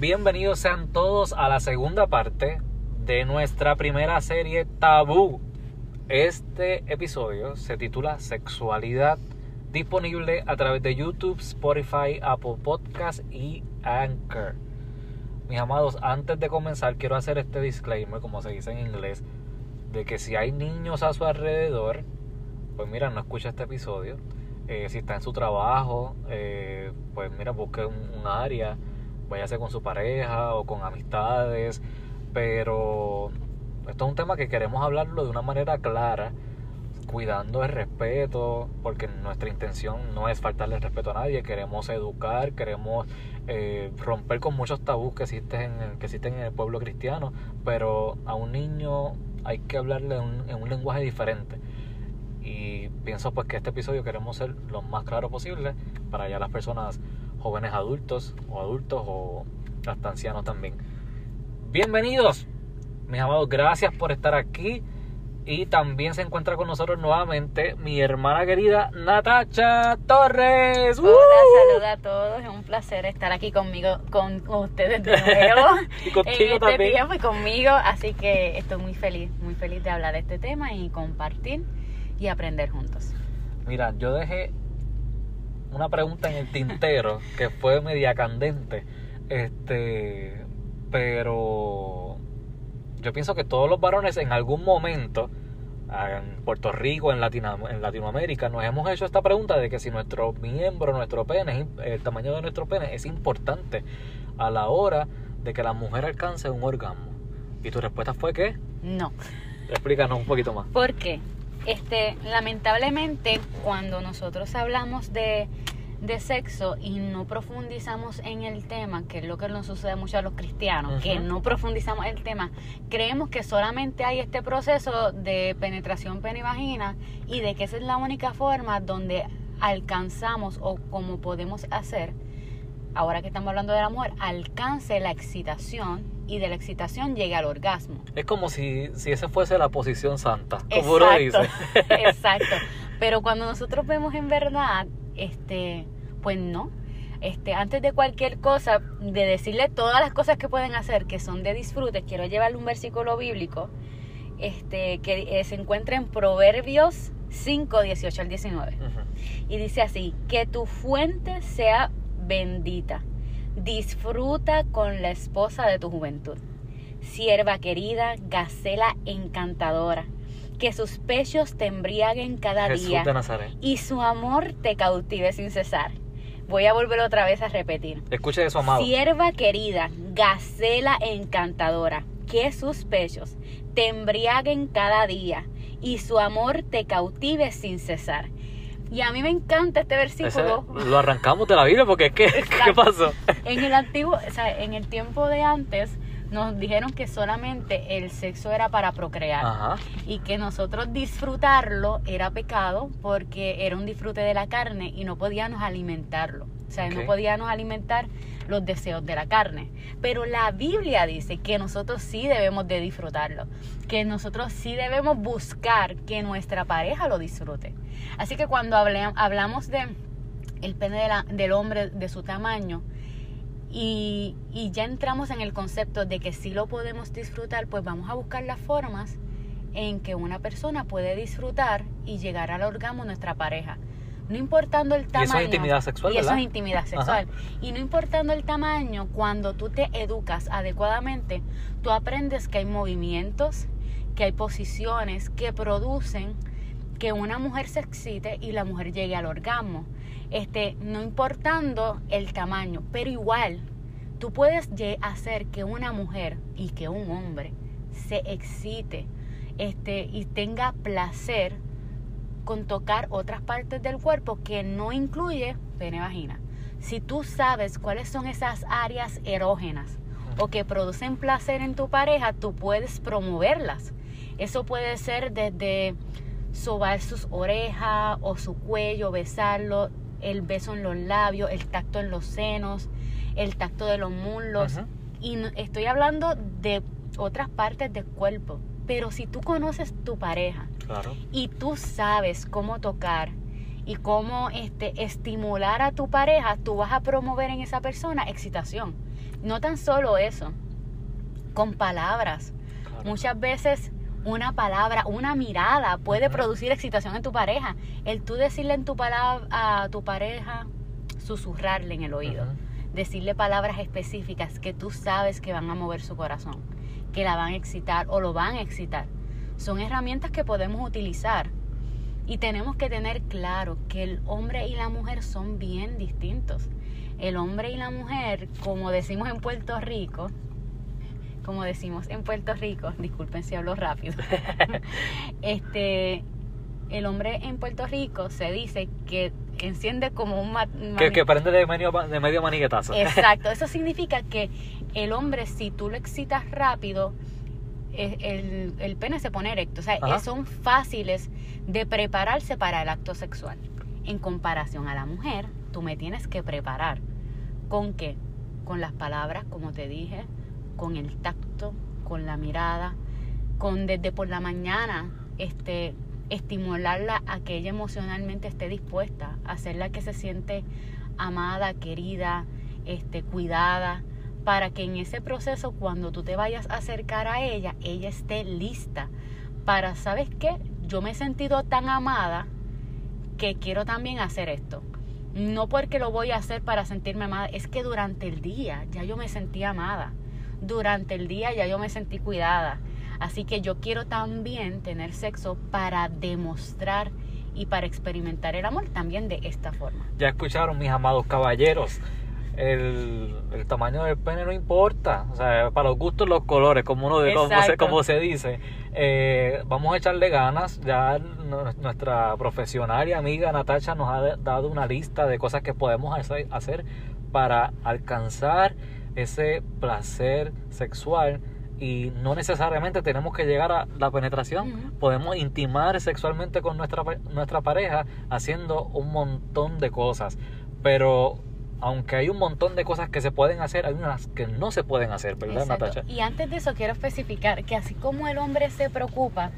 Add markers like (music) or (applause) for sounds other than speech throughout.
Bienvenidos sean todos a la segunda parte de nuestra primera serie Tabú. Este episodio se titula Sexualidad, disponible a través de YouTube, Spotify, Apple Podcast y Anchor. Mis amados, antes de comenzar quiero hacer este disclaimer, como se dice en inglés, de que si hay niños a su alrededor, pues mira, no escucha este episodio. Eh, si está en su trabajo, eh, pues mira, busque un, un área váyase con su pareja o con amistades, pero esto es un tema que queremos hablarlo de una manera clara, cuidando el respeto, porque nuestra intención no es faltarle respeto a nadie, queremos educar, queremos eh, romper con muchos tabús que existen, en el, que existen en el pueblo cristiano, pero a un niño hay que hablarle en un, en un lenguaje diferente. Y pienso pues que este episodio queremos ser lo más claro posible para ya las personas jóvenes adultos o adultos o hasta ancianos también. Bienvenidos, mis amados, gracias por estar aquí. Y también se encuentra con nosotros nuevamente mi hermana querida Natacha Torres. Hola, saludos a todos. Es un placer estar aquí conmigo, con ustedes de (laughs) nuevo. y contigo en este también. tiempo y conmigo. Así que estoy muy feliz, muy feliz de hablar de este tema y compartir y aprender juntos. Mira, yo dejé una pregunta en el tintero (laughs) que fue media candente. Este, pero yo pienso que todos los varones en algún momento en Puerto Rico, en, Latino, en Latinoamérica, nos hemos hecho esta pregunta de que si nuestro miembro, nuestro pene, el tamaño de nuestro pene es importante a la hora de que la mujer alcance un orgasmo. ¿Y tu respuesta fue qué? No. Explícanos un poquito más. ¿Por qué? Este, lamentablemente, cuando nosotros hablamos de, de sexo y no profundizamos en el tema, que es lo que nos sucede mucho a los cristianos, que no profundizamos en el tema, creemos que solamente hay este proceso de penetración pene y vagina y de que esa es la única forma donde alcanzamos o como podemos hacer, ahora que estamos hablando de la mujer, alcance la excitación y de la excitación llegue al orgasmo. Es como si, si esa fuese la posición santa, como uno dice. (laughs) Exacto. (laughs) Pero cuando nosotros vemos en verdad, este, pues no. Este, antes de cualquier cosa, de decirle todas las cosas que pueden hacer que son de disfrute, quiero llevarle un versículo bíblico este, que se encuentra en Proverbios 5, 18 al 19. Ujú. Y dice así, que tu fuente sea bendita. Disfruta con la esposa de tu juventud. Sierva querida, gacela encantadora. Que sus pechos te embriaguen cada Jesús día de Nazaret. y su amor te cautive sin cesar. Voy a volver otra vez a repetir. Escuche eso, amado. Sierva querida, gacela encantadora, que sus pechos te embriaguen cada día y su amor te cautive sin cesar. Y a mí me encanta este Ese- versículo. lo arrancamos de la Biblia porque es que, (laughs) ¿qué pasó? En el antiguo, o sea, en el tiempo de antes nos dijeron que solamente el sexo era para procrear Ajá. y que nosotros disfrutarlo era pecado porque era un disfrute de la carne y no podíamos alimentarlo. O sea, no podíamos alimentar los deseos de la carne. Pero la Biblia dice que nosotros sí debemos de disfrutarlo, que nosotros sí debemos buscar que nuestra pareja lo disfrute. Así que cuando hablamos de el pene de la- del hombre, de su tamaño, y, y ya entramos en el concepto de que sí lo podemos disfrutar, pues vamos a buscar las formas en que una persona puede disfrutar y llegar al orgasmo nuestra pareja. No importando el Y tamaño. eso es intimidad sexual, Y eso es intimidad sexual. Y no importando el tamaño, cuando tú te educas adecuadamente, tú aprendes que hay movimientos, que hay posiciones que producen que una mujer se excite y la mujer llegue al orgasmo. Este, no importando el tamaño, pero igual tú puedes hacer que una mujer y que un hombre se excite este, y tenga placer con tocar otras partes del cuerpo que no incluye pene vagina. Si tú sabes cuáles son esas áreas erógenas o que producen placer en tu pareja, tú puedes promoverlas. Eso puede ser desde sobar sus orejas o su cuello, besarlo, el beso en los labios, el tacto en los senos, el tacto de los muslos. Y estoy hablando de otras partes del cuerpo. Pero si tú conoces tu pareja Claro. y tú sabes cómo tocar y cómo este, estimular a tu pareja, tú vas a promover en esa persona excitación. No tan solo eso, con palabras. Claro. Muchas veces una palabra, una mirada puede producir excitación en tu pareja. El tú decirle en tu palabra a tu pareja, susurrarle en el oído, decirle palabras específicas que tú sabes que van a mover su corazón, que la van a excitar o lo van a excitar. Son herramientas que podemos utilizar y tenemos que tener claro que el hombre y la mujer son bien distintos. El hombre y la mujer, como decimos en Puerto Rico, como decimos en Puerto Rico, (laughs) disculpen si hablo rápido, (laughs) este, el hombre en Puerto Rico se dice que enciende como un Que, que prende de medio, de medio maniguetazo. Exacto, (laughs) eso significa que el hombre, si tú lo excitas rápido, eh, el, el pene se pone erecto. O sea, Ajá. son fáciles de prepararse para el acto sexual. En comparación a la mujer, tú me tienes que preparar. ¿Con qué? Con las palabras, como te dije, con el tacto, con la mirada, con desde por la mañana, este, estimularla a que ella emocionalmente esté dispuesta, hacerla que se siente amada, querida, este, cuidada, para que en ese proceso, cuando tú te vayas a acercar a ella, ella esté lista para, ¿sabes qué? Yo me he sentido tan amada que quiero también hacer esto. No porque lo voy a hacer para sentirme amada, es que durante el día ya yo me sentí amada. Durante el día ya yo me sentí cuidada. Así que yo quiero también tener sexo para demostrar y para experimentar el amor también de esta forma. Ya escucharon, mis amados caballeros. El, el tamaño del pene no importa. O sea, para los gustos, los colores, como uno de como se, como se dice. Eh, vamos a echarle ganas. Ya nu- nuestra profesional y amiga Natacha nos ha dado una lista de cosas que podemos hacer para alcanzar ese placer sexual. Y no necesariamente tenemos que llegar a la penetración. Podemos intimar sexualmente con nuestra, nuestra pareja haciendo un montón de cosas. Pero aunque hay un montón de cosas que se pueden hacer, hay unas que no se pueden hacer, ¿verdad, Exacto. Y antes de eso quiero especificar que así como el hombre se preocupa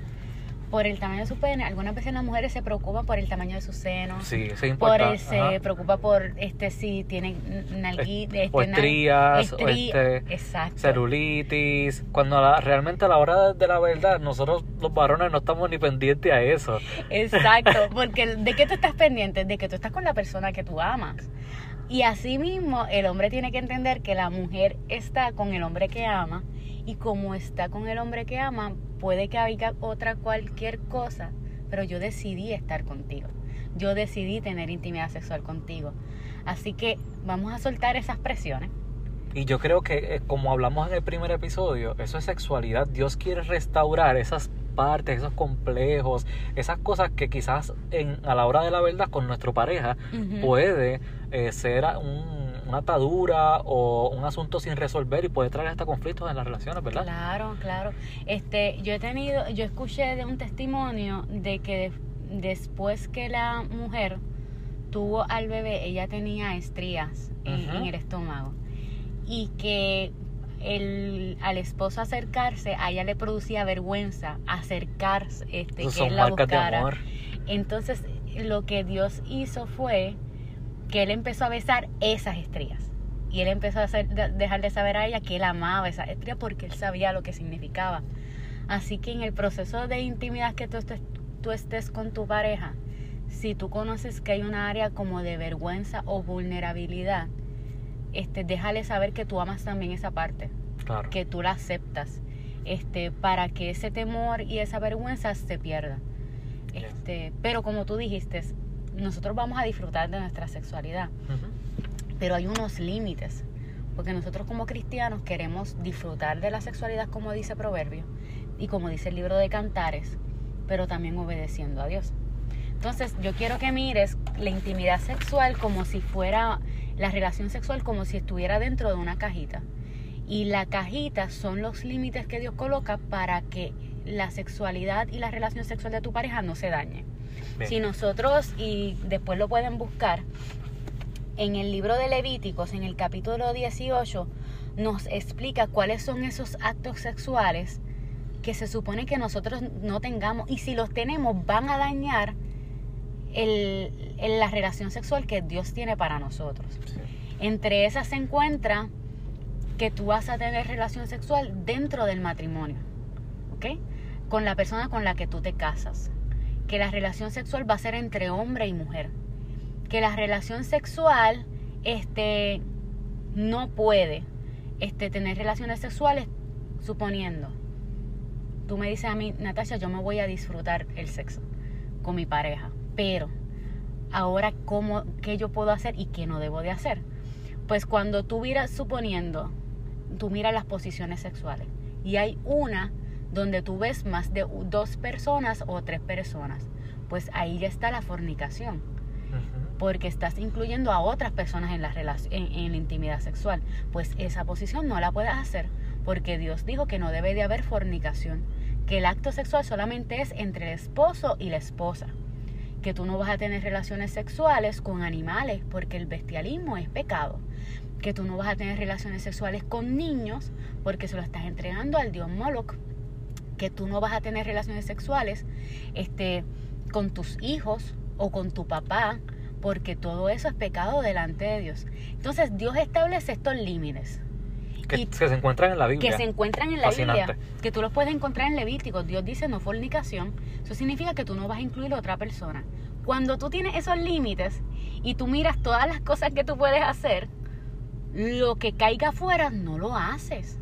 por el tamaño de su pene, algunas veces las mujeres se preocupan por el tamaño de sus senos. Sí, eso es Por importante. se preocupa por este si tienen nalguitas, o estrías, o estrí- este, exacto. celulitis. Cuando la- realmente a la hora de la verdad, nosotros los varones no estamos ni pendientes a eso. Exacto, (laughs) porque ¿de qué tú estás pendiente? De que tú estás con la persona que tú amas. Y así mismo el hombre tiene que entender que la mujer está con el hombre que ama y como está con el hombre que ama, puede que haya otra cualquier cosa, pero yo decidí estar contigo. Yo decidí tener intimidad sexual contigo. Así que vamos a soltar esas presiones. Y yo creo que, eh, como hablamos en el primer episodio, eso es sexualidad. Dios quiere restaurar esas partes, esos complejos, esas cosas que quizás en, a la hora de la verdad con nuestra pareja puede eh, ser un- una atadura o un asunto sin resolver y puede traer hasta conflictos en las relaciones, ¿verdad? Claro, claro. Este, yo he tenido, yo escuché de un testimonio de que de- después que la mujer tuvo al bebé, ella tenía estrías en, el estómago y que el, al esposo acercarse, a ella le producía vergüenza acercarse, este, que son él la buscara. amor. Entonces, lo que Dios hizo fue que él empezó a besar esas estrías. Y él empezó a hacer, de- dejarle saber a ella que él amaba esas estrías porque él sabía lo que significaba. Así que en el proceso de intimidad que tú estés, tú estés con tu pareja, si tú conoces que hay una área como de vergüenza o vulnerabilidad, este, déjale saber que tú amas también esa parte Claro. que tú la aceptas este para que ese temor y esa vergüenza se pierda este pero como tú dijiste nosotros vamos a disfrutar de nuestra sexualidad pero hay unos límites porque nosotros como cristianos queremos disfrutar de la sexualidad como dice Proverbio y como dice el libro de Cantares pero también obedeciendo a Dios. Entonces yo quiero que mires la intimidad sexual como si fuera la relación sexual como si estuviera dentro de una cajita. Y la cajita son los límites que Dios coloca para que la sexualidad y la relación sexual de tu pareja no se dañe. Bien. Si nosotros, y después lo pueden buscar, en el libro de Levíticos, en el capítulo 18, nos explica cuáles son esos actos sexuales que se supone que nosotros no tengamos y si los tenemos van a dañar el, el- la relación sexual que Dios tiene para nosotros. Sí. Entre esas se encuentra que tú vas a tener relación sexual dentro del matrimonio, ¿ok? Con la persona con la que tú te casas. Que la relación sexual va a ser entre hombre y mujer. Que la relación sexual, este, no puede, este, tener relaciones sexuales suponiendo. Tú me dices a mí, Natasha, yo me voy a disfrutar el sexo con mi pareja, pero ahora cómo, qué yo puedo hacer y qué no debo de hacer. Pues cuando tú miras, suponiendo, tú miras las posiciones sexuales y hay una donde tú ves más de dos personas o tres personas, pues ahí ya está la fornicación, porque estás incluyendo a otras personas en la, en la intimidad sexual. Pues esa posición no la puedes hacer porque Dios dijo que no debe de haber fornicación, que el acto sexual solamente es entre el esposo y la esposa que tú no vas a tener relaciones sexuales con animales porque el bestialismo es pecado, que tú no vas a tener relaciones sexuales con niños porque se lo estás entregando al dios Moloch, que tú no vas a tener relaciones sexuales este, con tus hijos o con tu papá porque todo eso es pecado delante de Dios. Entonces Dios establece estos límites Que, Y- que se encuentran en la Biblia. que se encuentran en la Fascinante. Biblia, que tú los puedes encontrar en Levítico. Dios dice no fornicación. Eso significa que tú no vas a incluir a otra persona. Cuando tú tienes esos límites y tú miras todas las cosas que tú puedes hacer, lo que caiga afuera no lo haces.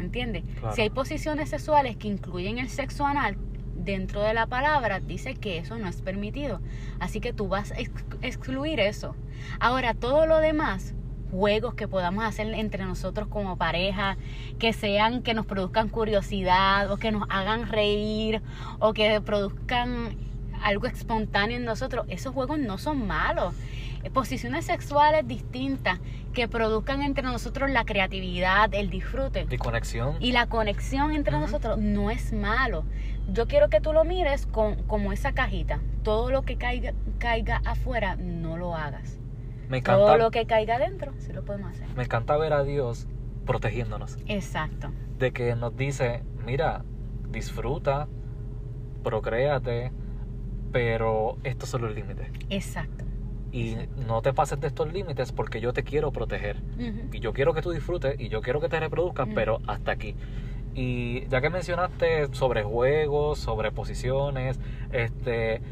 ¿Entiendes? Claro. Si hay posiciones sexuales que incluyen el sexo anal, dentro de la palabra dice que eso no es permitido. Así que tú vas a ex- excluir eso. Ahora, todo lo demás, juegos que podamos hacer entre nosotros como pareja, que sean, que nos produzcan curiosidad o que nos hagan reír o que produzcan algo espontáneo en nosotros, esos juegos no son malos. Eh, Posiciones sexuales distintas que produzcan entre nosotros la creatividad, el disfrute. Y conexión. Y la conexión entre nosotros no es malo. Yo quiero que tú lo mires con, como esa cajita. Todo lo que caiga, caiga afuera, no lo hagas. me Todo encanta, lo que caiga adentro, sí lo podemos hacer. me encanta ver a Dios protegiéndonos. Exacto. De que nos dice, mira, disfruta, procréate, pero estos son los límites. Exacto. Y no te pases de estos límites porque yo te quiero proteger. Y yo quiero que tú disfrutes y yo quiero que te reproduzcas, pero hasta aquí. Y ya que mencionaste sobre juegos, sobre posiciones, este,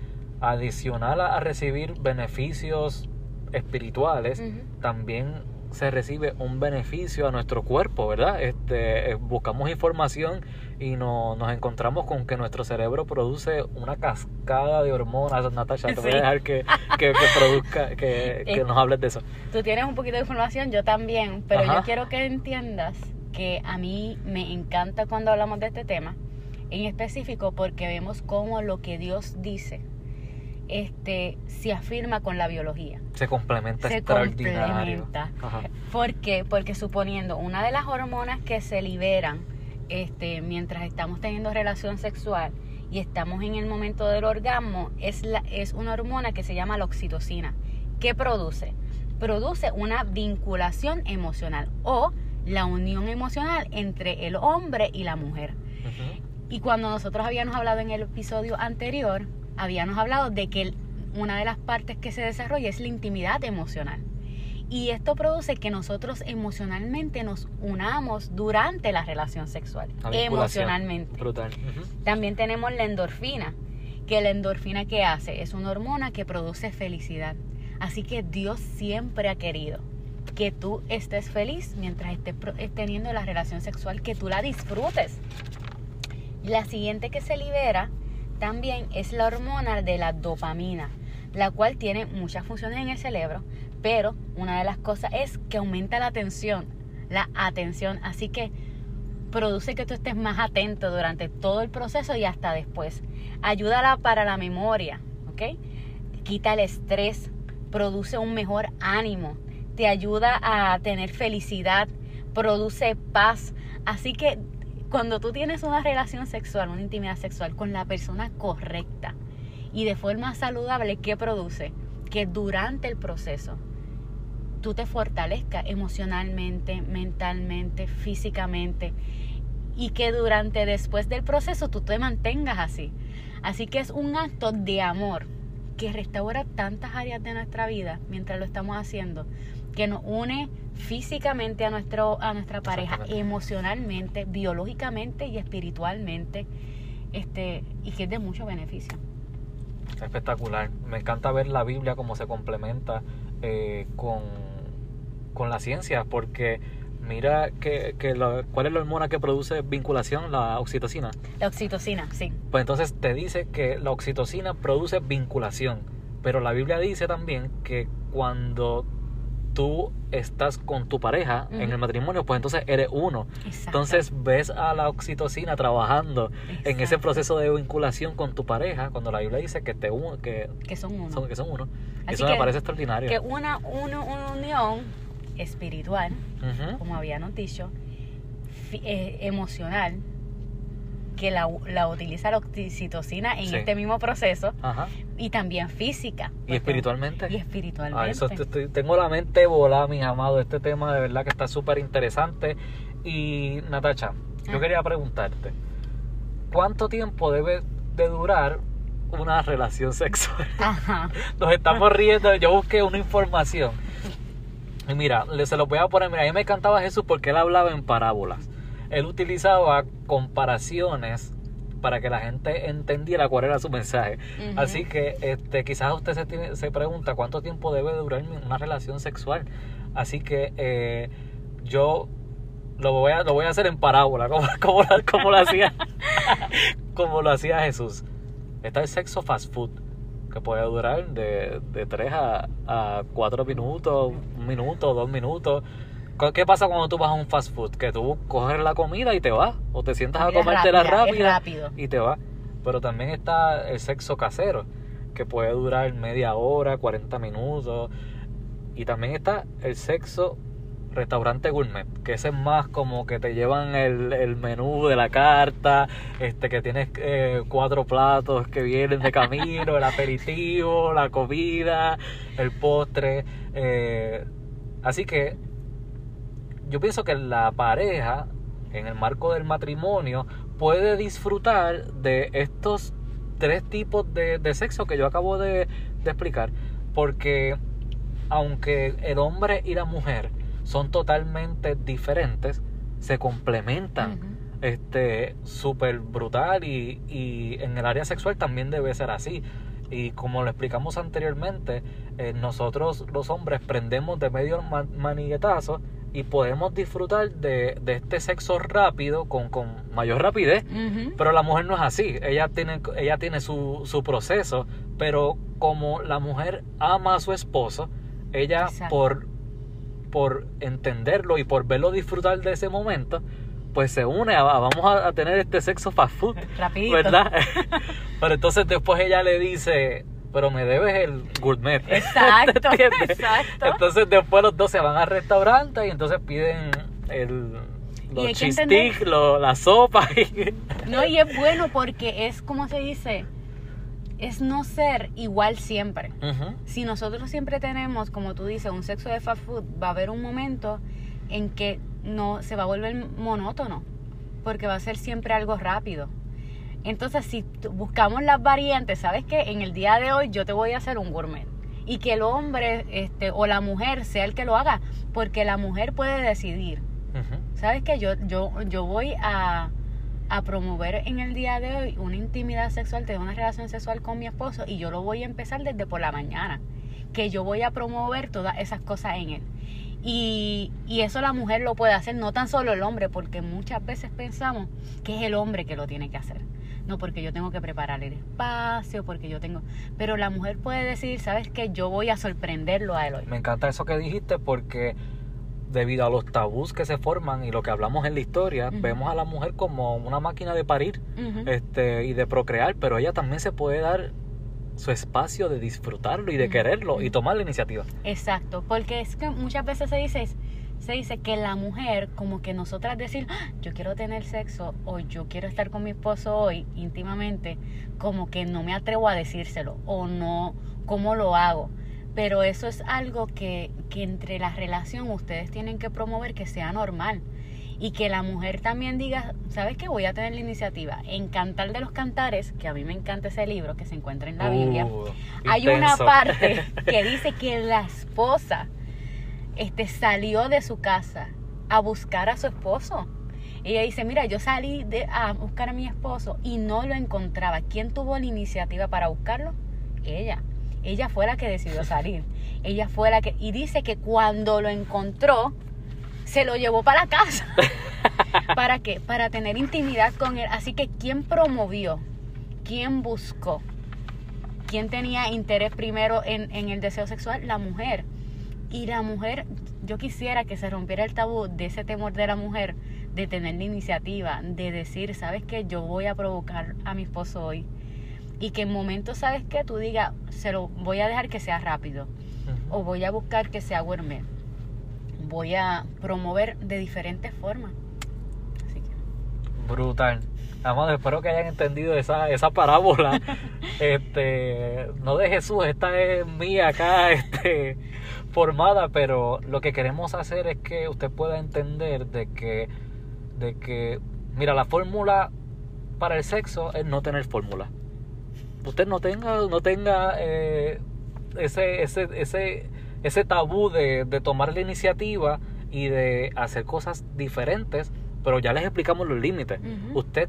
adicional a, a recibir beneficios espirituales, también se recibe un beneficio a nuestro cuerpo, ¿verdad? Este, eh, buscamos información y no- nos encontramos con que nuestro cerebro produce una cascada de hormonas. Natasha, te voy a dejar que, que, que produzca, que, que (laughs) nos hables de eso. Tú tienes un poquito de información, yo también, pero Ajá. yo quiero que entiendas que a mí me encanta cuando hablamos de este tema, en específico porque vemos cómo lo que Dios dice este, se afirma con la biología. Se complementa Se extraordinario. complementa. ¿Por qué? Porque suponiendo una de las hormonas que se liberan este, mientras estamos teniendo relación sexual y estamos en el momento del orgasmo es, la, es una hormona que se llama la oxitocina. ¿Qué produce? Produce una vinculación emocional o la unión emocional entre el hombre y la mujer. Y cuando nosotros habíamos hablado en el episodio anterior, habíamos hablado de que una de las partes que se desarrolla es la intimidad emocional. Y esto produce que nosotros emocionalmente nos unamos durante la relación sexual. La. Emocionalmente. Brutal. También tenemos la endorfina, que la endorfina que hace es una hormona que produce felicidad. Así que Dios siempre ha querido que tú estés feliz mientras estés estés teniendo la relación sexual, que tú la disfrutes. La siguiente que se libera también es la hormona de la dopamina, la cual tiene muchas funciones en el cerebro, pero una de las cosas es que aumenta la atención, la atención, así que produce que tú estés más atento durante todo el proceso y hasta después. Ayúdala para la memoria, ¿ok? Quita el estrés, produce un mejor ánimo, te ayuda a tener felicidad, produce paz. Así que cuando tú tienes una relación sexual, una intimidad sexual con la persona correcta y de forma saludable, ¿qué produce? Que durante el proceso tú te fortalezcas emocionalmente, mentalmente, físicamente y que durante después del proceso tú te mantengas así. Así que es un acto de amor que restaura tantas áreas de nuestra vida mientras lo estamos haciendo, que nos une físicamente a, nuestro, a nuestra pareja, emocionalmente, biológicamente y espiritualmente, este, y que es de mucho beneficio. Espectacular. Me encanta ver la Biblia cómo se complementa eh, con, con la ciencia, porque mira que, que la- cuál es la hormona que produce vinculación, la oxitocina. La oxitocina, sí. Pues entonces te dice que la oxitocina produce vinculación, pero la Biblia dice también que cuando tú estás con tu pareja en Ujú. el matrimonio, pues entonces eres uno. Exacto. Entonces ves a la oxitocina trabajando en ese Exacto. proceso de vinculación con tu pareja, cuando la Biblia dice que te un- que que son uno. son, que son uno. Así Eso me que- parece extraordinario. que una, una, una unión espiritual, Ujú. como habíamos dicho, eh, emocional, que la, la utiliza la oxitocina en Sí. este mismo proceso, Ajá. y también física. Y espiritualmente. Y Ah, espiritualmente. eso te- te- tengo la mente volada, mis amados. Este tema de verdad que está súper interesante. Y Natacha, yo Ah. quería preguntarte, ¿cuánto tiempo debe de durar una relación sexual? (laughs) Ajá. Nos estamos riendo, yo busqué una información. Y mira, se lo voy a poner, mira, a mí me encantaba Jesús porque él hablaba en parábolas. Él utilizaba comparaciones para que la gente entendiera cuál era su mensaje. Así que este, quizás usted se, tiene- se pregunta cuánto tiempo debe durar una relación sexual. Así que eh, yo lo voy, a, lo voy a hacer en parábola, como, (laughs) como, como lo hacía, como lo hacía Jesús. Está el sexo fast food, que puede durar de, de 3 a, a 4 minutos, un minuto, dos minutos. ¿Qué- ¿Qué pasa cuando tú vas a un fast food? Que tú coges la comida y te vas, o te sientas a comértela rápida, rápida rápido. y te vas. Pero también está el sexo casero, que puede durar media hora, 40 minutos. Y también está el sexo restaurante gourmet, que ese es más como que te llevan el, el menú de la carta, este que tienes eh, cuatro platos que vienen de camino, el (laughs) aperitivo, la comida, el postre. eh, así que yo pienso que la pareja, en el marco del matrimonio, puede disfrutar de estos tres tipos de, de sexo que yo acabo de, de explicar. Porque aunque el hombre y la mujer son totalmente diferentes, se complementan este súper brutal y, y en el área sexual también debe ser así y como lo explicamos anteriormente eh, nosotros los hombres prendemos de medio ma- maniguetazo y podemos disfrutar de, de este sexo rápido con, con mayor rapidez pero la mujer no es así ella tiene ella tiene su, su proceso pero como la mujer ama a su esposo ella Exacto. por por entenderlo y por verlo disfrutar de ese momento, pues se une a, vamos a, a tener este sexo fast food, (laughs) Rapidito. ¿verdad? (laughs) pero entonces después ella le dice, pero me debes el gourmet. (laughs) Exacto, exacto. Entonces después los dos se van al restaurante y entonces piden el los la sopa y No, y es bueno porque es como se dice, es no ser igual siempre. Si nosotros siempre tenemos, como tú dices, un sexo de fast food, va a haber un momento en que no se va a volver monótono, porque va a ser siempre algo rápido. Entonces, si buscamos las variantes, sabes que en el día de hoy yo te voy a hacer un gourmet y que el hombre este, o la mujer sea el que lo haga, porque la mujer puede decidir. ¿Sabes qué? Yo, yo, yo voy a, a promover en el día de hoy una intimidad sexual, tener una relación sexual con mi esposo y yo lo voy a empezar desde por la mañana. Que yo voy a promover todas esas cosas en él. Y, y eso la mujer lo puede hacer, no tan solo el hombre, porque muchas veces pensamos que es el hombre que lo tiene que hacer. No, porque yo tengo que preparar el espacio, porque yo tengo... Pero la mujer puede decir, ¿sabes qué? Yo voy a sorprenderlo a él hoy. Me encanta eso que dijiste porque debido a los tabús que se forman y lo que hablamos en la historia, vemos a la mujer como una máquina de parir este, y de procrear, pero ella también se puede dar su espacio de disfrutarlo y de quererlo y tomar la iniciativa. Exacto, porque es que muchas veces se dice, se dice que la mujer, como que nosotras decir, "Ah, yo quiero tener sexo o yo quiero estar con mi esposo hoy íntimamente, como que no me atrevo a decírselo o no, ¿cómo lo hago? Pero eso es algo que, que entre la relación ustedes tienen que promover que sea normal y que la mujer también diga, ¿sabes qué? Voy a tener la iniciativa. En Cantar de los Cantares, que a mí me encanta ese libro que se encuentra en la Biblia, Uh, hay una parte (laughs) que dice que la esposa este, salió de su casa a buscar a su esposo. Ella dice, mira, yo salí de, a buscar a mi esposo y no lo encontraba. ¿Quién tuvo la iniciativa para buscarlo? Ella. Ella fue la que decidió salir. Ella fue la que... Y dice que cuando lo encontró, se lo llevó para la casa. (laughs) ¿Para qué? Para tener intimidad con él. Así que, ¿quién promovió? ¿Quién buscó? ¿Quién tenía interés primero en, en el deseo sexual? La mujer. Y la mujer, yo quisiera que se rompiera el tabú de ese temor de la mujer, de tener la iniciativa, de decir, ¿sabes qué? Yo voy a provocar a mi esposo hoy. Y que en momentos, ¿sabes qué? Tú digas, se lo voy a dejar que sea rápido. O voy a buscar que sea gourmet. Voy a promover de diferentes formas. Así que, Brutal. Amado, espero que hayan entendido esa, esa parábola. (laughs) este, no de Jesús, esta es mía acá, (laughs) este, formada, pero lo que queremos hacer es que usted pueda entender de que, de que, mira, la fórmula para el sexo es no tener fórmula. Usted no tenga, no tenga eh, ese, ese, ese, ese tabú de, de tomar la iniciativa y de hacer cosas diferentes, pero ya les explicamos los límites. Usted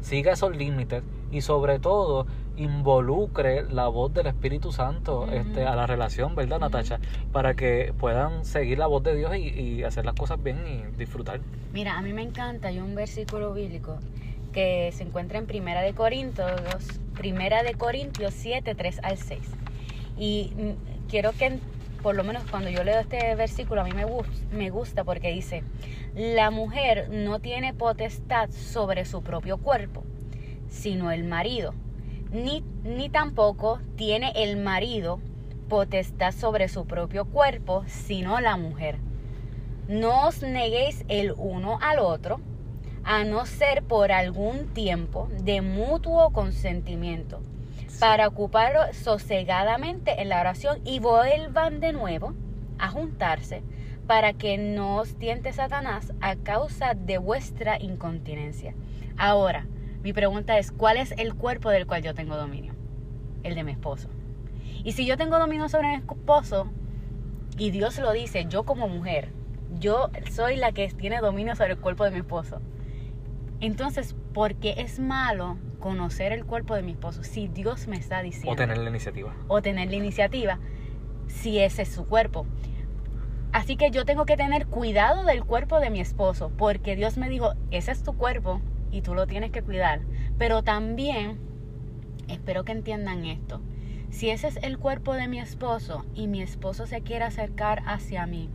siga esos límites y sobre todo involucre la voz del Espíritu Santo este, a la relación, ¿verdad, Ujú. Natacha? Para que puedan seguir la voz de Dios y, y hacer las cosas bien y disfrutar. Mira, a mí me encanta, hay un versículo bíblico que se encuentra en Primera de Corintios, Primera de Corintios 7, 3 al 6. Y mm, quiero que, por lo menos cuando yo leo este versículo, a mí me, gus- me gusta porque dice, la mujer no tiene potestad sobre su propio cuerpo, sino el marido. Ni, ni tampoco tiene el marido potestad sobre su propio cuerpo, sino la mujer. No os neguéis el uno al otro, a no ser por algún tiempo de mutuo consentimiento, para ocuparos sosegadamente en la oración y vuelvan de nuevo a juntarse, para que no os tiente Satanás a causa de vuestra incontinencia. Ahora, mi pregunta es, ¿cuál es el cuerpo del cual yo tengo dominio? El de mi esposo. Y si yo tengo dominio sobre mi esposo, y Dios lo dice, yo como mujer, yo soy la que tiene dominio sobre el cuerpo de mi esposo. Entonces, ¿por qué es malo conocer el cuerpo de mi esposo si Dios me está diciendo? O tener la iniciativa. o tener la iniciativa si ese es su cuerpo. Así que yo tengo que tener cuidado del cuerpo de mi esposo, porque Dios me dijo, ese es tu cuerpo y tú lo tienes que cuidar. Pero también, espero que entiendan esto, si ese es el cuerpo de mi esposo y mi esposo se quiere acercar hacia mí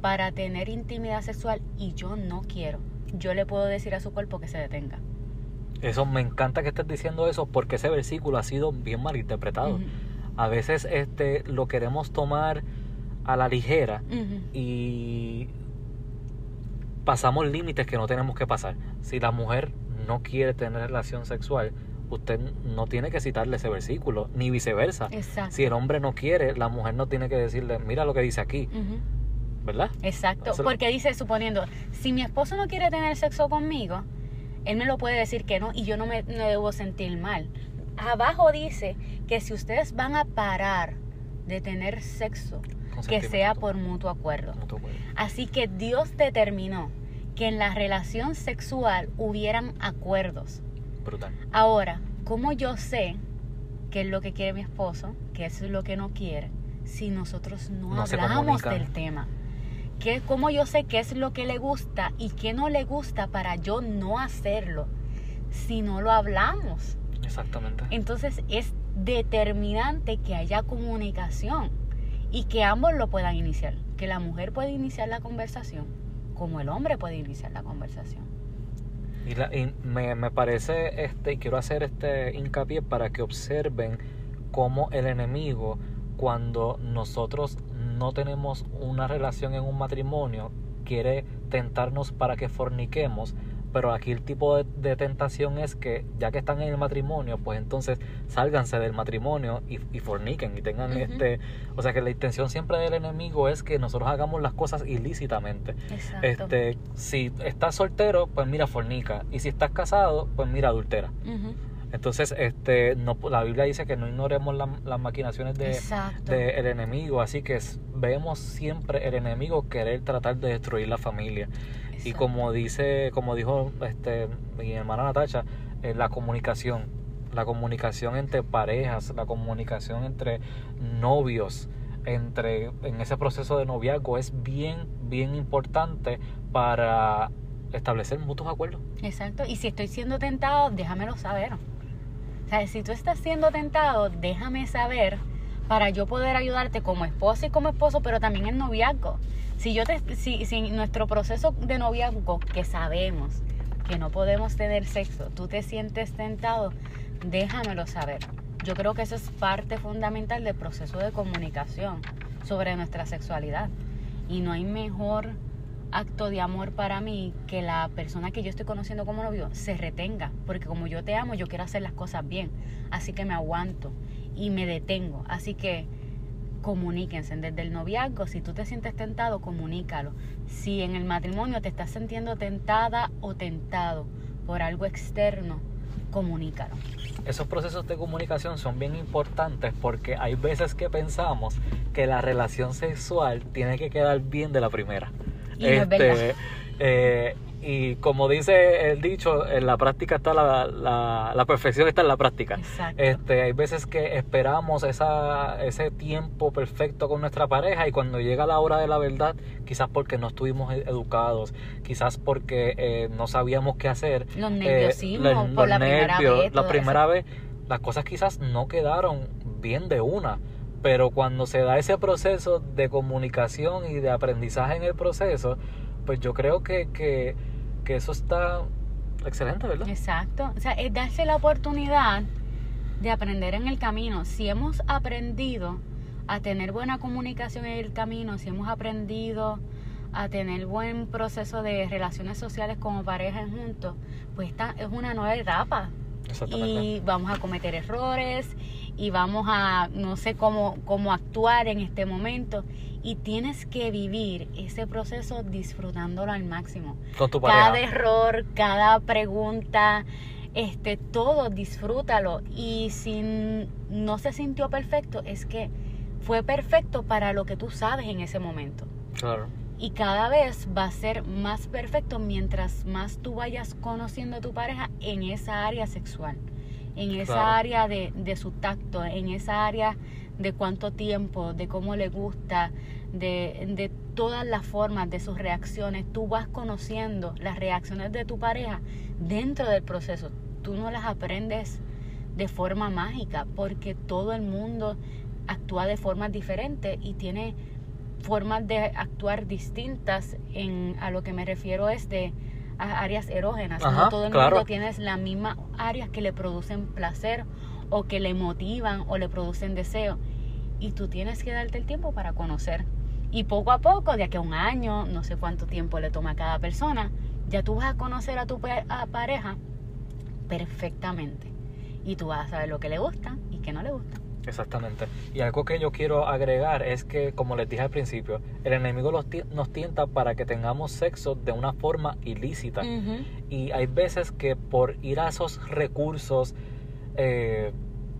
para tener intimidad sexual y yo no quiero, yo le puedo decir a su cuerpo que se detenga. Eso me encanta que estés diciendo eso porque ese versículo ha sido bien mal interpretado. A veces este lo queremos tomar a la ligera y pasamos límites que no tenemos que pasar. Si la mujer no quiere tener relación sexual, usted no tiene que citarle ese versículo, ni viceversa. Exacto. Si el hombre no quiere, la mujer no tiene que decirle, mira lo que dice aquí. ¿Verdad? Exacto, porque dice, suponiendo, si mi esposo no quiere tener sexo conmigo, él me lo puede decir que no y yo no me no debo sentir mal. Abajo dice que si ustedes van a parar de tener sexo, que sea por mutuo acuerdo. Mutuo acuerdo. Así que Dios determinó que en la relación sexual hubieran acuerdos. Brutal. Ahora, ¿cómo yo sé qué es lo que quiere mi esposo, qué es lo que no quiere, si nosotros no, hablamos del tema? ¿Qué, ¿Cómo yo sé qué es lo que le gusta y qué no le gusta para yo no hacerlo si no lo hablamos? Exactamente. Entonces es determinante que haya comunicación y que ambos lo puedan iniciar, que la mujer puede iniciar la conversación como el hombre puede iniciar la conversación. Y, la- y me, me parece, este, y quiero hacer este hincapié para que observen cómo el enemigo, cuando nosotros no tenemos una relación en un matrimonio, quiere tentarnos para que forniquemos, pero aquí el tipo de, de tentación es que ya que están en el matrimonio, pues entonces sálganse del matrimonio y, y forniquen y tengan este, o sea que la intención siempre del enemigo es que nosotros hagamos las cosas ilícitamente. Exacto. Este, si estás soltero, pues mira fornica, y si estás casado, pues mira adultera. Entonces, este, no, la Biblia dice que no ignoremos la- las maquinaciones de, Exacto. del enemigo, así que vemos siempre el enemigo querer tratar de destruir la familia. Y como dice, como dijo este mi hermana Natacha, eh, la comunicación, la comunicación entre parejas, la comunicación entre novios, entre en ese proceso de noviazgo es bien, bien importante para establecer mutuos acuerdos. Exacto. Y si estoy siendo tentado, déjamelo saber. Sea, si tú estás siendo tentado, déjame saber para yo poder ayudarte como esposa y como esposo, pero también en noviazgo. Si yo te, si, si nuestro proceso de noviazgo, que sabemos que no podemos tener sexo, tú te sientes tentado, déjamelo saber. Yo creo que eso es parte fundamental del proceso de comunicación sobre nuestra sexualidad. Y no hay mejor acto de amor para mí que la persona que yo estoy conociendo como novio se retenga, porque como yo te amo, yo quiero hacer las cosas bien, así que me aguanto y me detengo, así que comuníquense desde el noviazgo, si tú te sientes tentado, comunícalo. Si en el matrimonio te estás sintiendo tentada o tentado por algo externo, comunícalo. Esos procesos de comunicación son bien importantes porque hay veces que pensamos que la relación sexual tiene que quedar bien de la primera. Y no es verdad. eh, y como dice el dicho, en la práctica está la, la, la perfección está en la práctica. Exacto. Este, hay veces que esperamos esa, ese tiempo perfecto con nuestra pareja y cuando llega la hora de la verdad, quizás porque no estuvimos e- educados, quizás porque eh, no sabíamos qué hacer, Los eh, los- por los la primera nervios, vez. la primera eso. vez, las cosas quizás no quedaron bien de una, pero cuando se da ese proceso de comunicación y de aprendizaje en el proceso, pues yo creo que, que, que eso está excelente, ¿verdad? Exacto. O sea, es darse la oportunidad de aprender en el camino. Si hemos aprendido a tener buena comunicación en el camino, si hemos aprendido a tener buen proceso de relaciones sociales como pareja juntos, pues esta es una nueva etapa. Exactamente. Y vamos a cometer errores y vamos a no sé cómo, cómo actuar en este momento. Y tienes que vivir ese proceso disfrutándolo al máximo Con tu pareja. cada error, cada pregunta, este, todo disfrútalo. Y si no se sintió perfecto, es que fue perfecto para lo que tú sabes en ese momento. Claro. Y cada vez va a ser más perfecto mientras más tú vayas conociendo a tu pareja en esa área sexual, en esa Claro. área de, de su tacto, en esa área de cuánto tiempo, de cómo le gusta, de, de todas las formas, de sus reacciones. Tú vas conociendo las reacciones de tu pareja dentro del proceso. Tú no las aprendes de forma mágica porque todo el mundo actúa de formas diferentes y tiene formas de actuar distintas en a lo que me refiero es de áreas erógenas. Ajá, no todo el claro. mundo tiene las mismas áreas que le producen placer o que le motivan o le producen deseo. Y tú tienes que darte el tiempo para conocer. Y poco a poco de aquí a un año no sé cuánto tiempo le toma a cada persona ya tú vas a conocer a tu a pareja perfectamente. Y tú vas a saber lo que le gusta y que no le gusta Exactamente. Y algo que yo quiero agregar es que, como les dije al principio, el enemigo los nos tienta para que tengamos sexo de una forma ilícita. Y hay veces que por ir a esos recursos eh,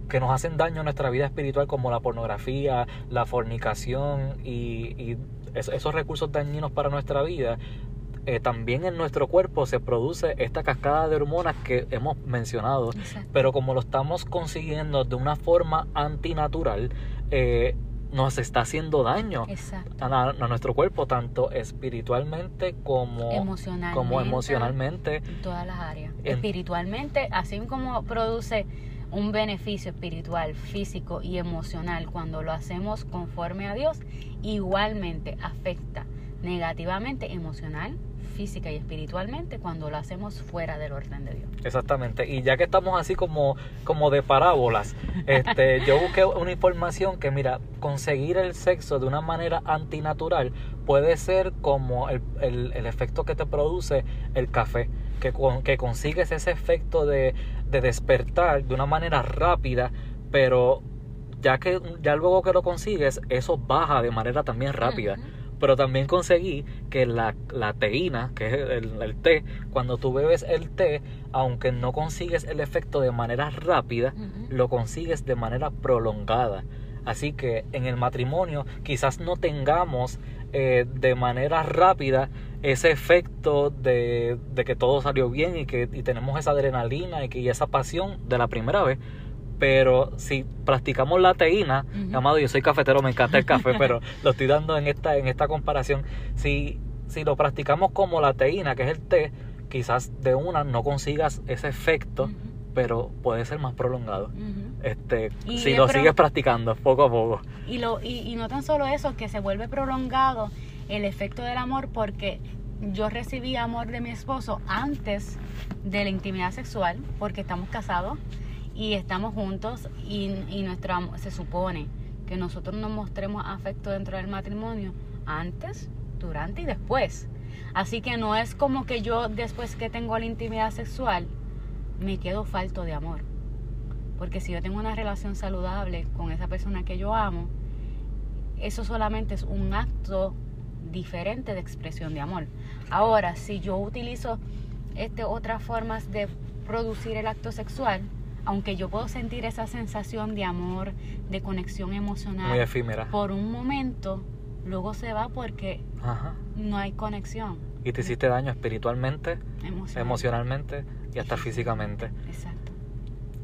que nos hacen daño a nuestra vida espiritual, como la pornografía, la fornicación y, y es- esos recursos dañinos para nuestra vida, eh, también en nuestro cuerpo se produce esta cascada de hormonas que hemos mencionado Exacto. pero como lo estamos consiguiendo de una forma antinatural, eh, nos está haciendo daño a, nuestro cuerpo, tanto espiritualmente como, emocionalmente, como emocionalmente. en todas las áreas. En- Espiritualmente, así como produce un beneficio espiritual, físico y emocional cuando lo hacemos conforme a Dios, igualmente afecta negativamente emocional, física y espiritualmente cuando lo hacemos fuera del orden de Dios. Exactamente. Y ya que estamos así como, como de parábolas, (laughs) este, yo busqué una información que, mira, conseguir el sexo de una manera antinatural puede ser como el, el- el efecto que te produce el café. que, con- que consigues ese efecto de, de despertar de una manera rápida, pero ya que ya luego que lo consigues, eso baja de manera también rápida. Pero también conseguí que la, la teína, que es el, el té, cuando tú bebes el té, aunque no consigues el efecto de manera rápida, lo consigues de manera prolongada. Así que en el matrimonio quizás no tengamos eh, de manera rápida ese efecto de, de que todo salió bien y que y tenemos esa adrenalina y, que, y esa pasión de la primera vez. Pero si practicamos la teína, Ujú. amado, yo soy cafetero, me encanta el café, pero (laughs) lo estoy dando en esta, en esta comparación. Si, si lo practicamos como la teína, que es el té, quizás de una no consigas ese efecto, pero puede ser más prolongado este Y si lo sigues practicando poco a poco Y, lo, y, y no tan solo eso, que se vuelve prolongado el efecto del amor porque yo recibí amor de mi esposo antes de la intimidad sexual porque estamos casados y estamos juntos y, y nuestro se supone que nosotros nos mostremos afecto dentro del matrimonio antes, durante y después. Así que no es como que yo después que tengo la intimidad sexual me quedo falto de amor. Porque si yo tengo una relación saludable con esa persona que yo amo, eso solamente es un acto diferente de expresión de amor. Ahora, si yo utilizo este, otras formas de producir el acto sexual, aunque yo puedo sentir esa sensación de amor, de conexión muy emocional efímera por un momento, luego se va porque Ajá. no hay conexión y te hiciste daño espiritualmente emocional. emocionalmente y hasta (laughs) físicamente Exacto.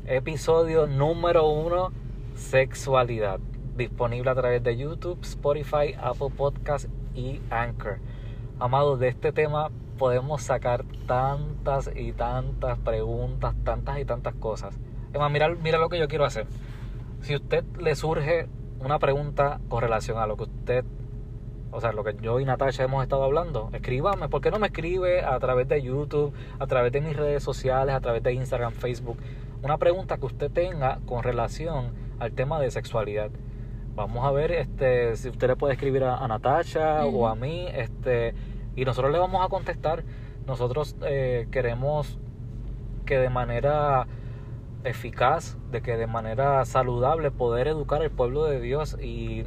episodio número uno sexualidad disponible a través de YouTube Spotify Apple Podcast y Anchor amado de este tema podemos sacar tantas y tantas preguntas tantas y tantas cosas Emma, mira, mira lo que yo quiero hacer si a usted le surge una pregunta con relación a lo que usted, o sea, lo que yo y Natasha hemos estado hablando, escríbame. ¿Por qué no me escribe a través de YouTube, a través de mis redes sociales, a través de Instagram, Facebook? Una pregunta que usted tenga con relación al tema de sexualidad. Vamos a ver este, si usted le puede escribir a, a Natasha o a mí, este, y nosotros le vamos a contestar. Nosotros eh, queremos que de manera eficaz, de que de manera saludable poder educar al pueblo de Dios y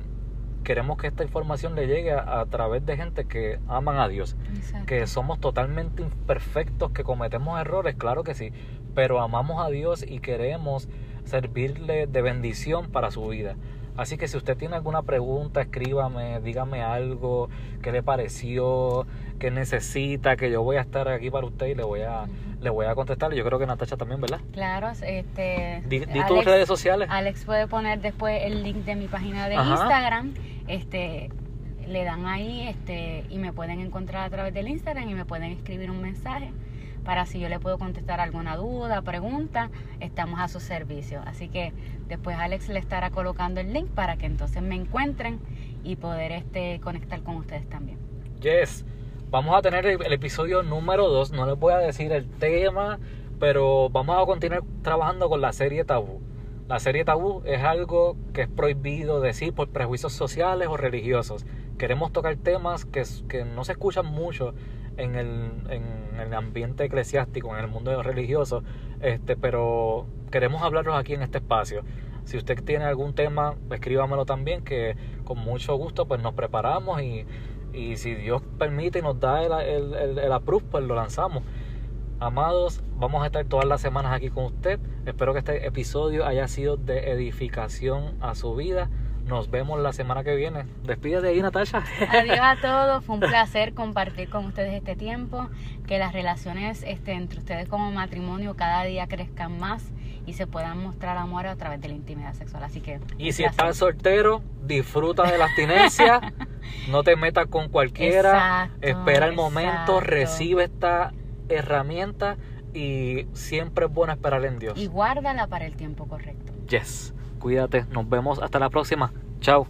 queremos que esta información le llegue a, a través de gente que aman a Dios, Exacto. que somos totalmente imperfectos, que cometemos errores, claro que sí, pero amamos a Dios y queremos servirle de bendición para su vida. Así que si usted tiene alguna pregunta, escríbame, dígame algo, qué le pareció, qué necesita, que yo voy a estar aquí para usted y le voy a, le voy a contestar. Yo creo que Natasha también, ¿verdad? Claro, este. Di, di Alex- tus redes sociales. Alex puede poner después el link de mi página de Ajá. Instagram. Este, le dan ahí, este, y me pueden encontrar a través del Instagram y me pueden escribir un mensaje para si yo le puedo contestar alguna duda, pregunta, estamos a su servicio. Así que después Alex le estará colocando el link para que entonces me encuentren y poder este conectar con ustedes también. Yes. Vamos a tener el, episodio número 2. No les voy a decir el tema, pero vamos a continuar trabajando con la serie Tabú. La serie Tabú es algo que es prohibido decir por prejuicios sociales o religiosos. Queremos tocar temas que, que no se escuchan mucho en el, en el ambiente eclesiástico, en el mundo religioso, este, pero queremos hablarlos aquí en este espacio. Si usted tiene algún tema, escríbamelo también, que con mucho gusto pues nos preparamos y, y si Dios permite y nos da el, el, el, el pues lo lanzamos. Amados, vamos a estar todas las semanas aquí con usted. Espero que este episodio haya sido de edificación a su vida. Nos vemos la semana que viene. Despídete ahí, Natasha. Adiós a (laughs) todos, fue un placer compartir con ustedes este tiempo, que las relaciones este, entre ustedes como matrimonio cada día crezcan más y se puedan mostrar amor a través de la intimidad sexual. Así que Y si placer. estás soltero, disfruta de la abstinencia. (laughs) no te metas con cualquiera. Exacto, espera el momento, exacto. recibe esta herramienta y siempre es bueno esperar en Dios. y guárdala para el tiempo correcto. Yes. Cuídate. Nos vemos hasta la próxima. Chao.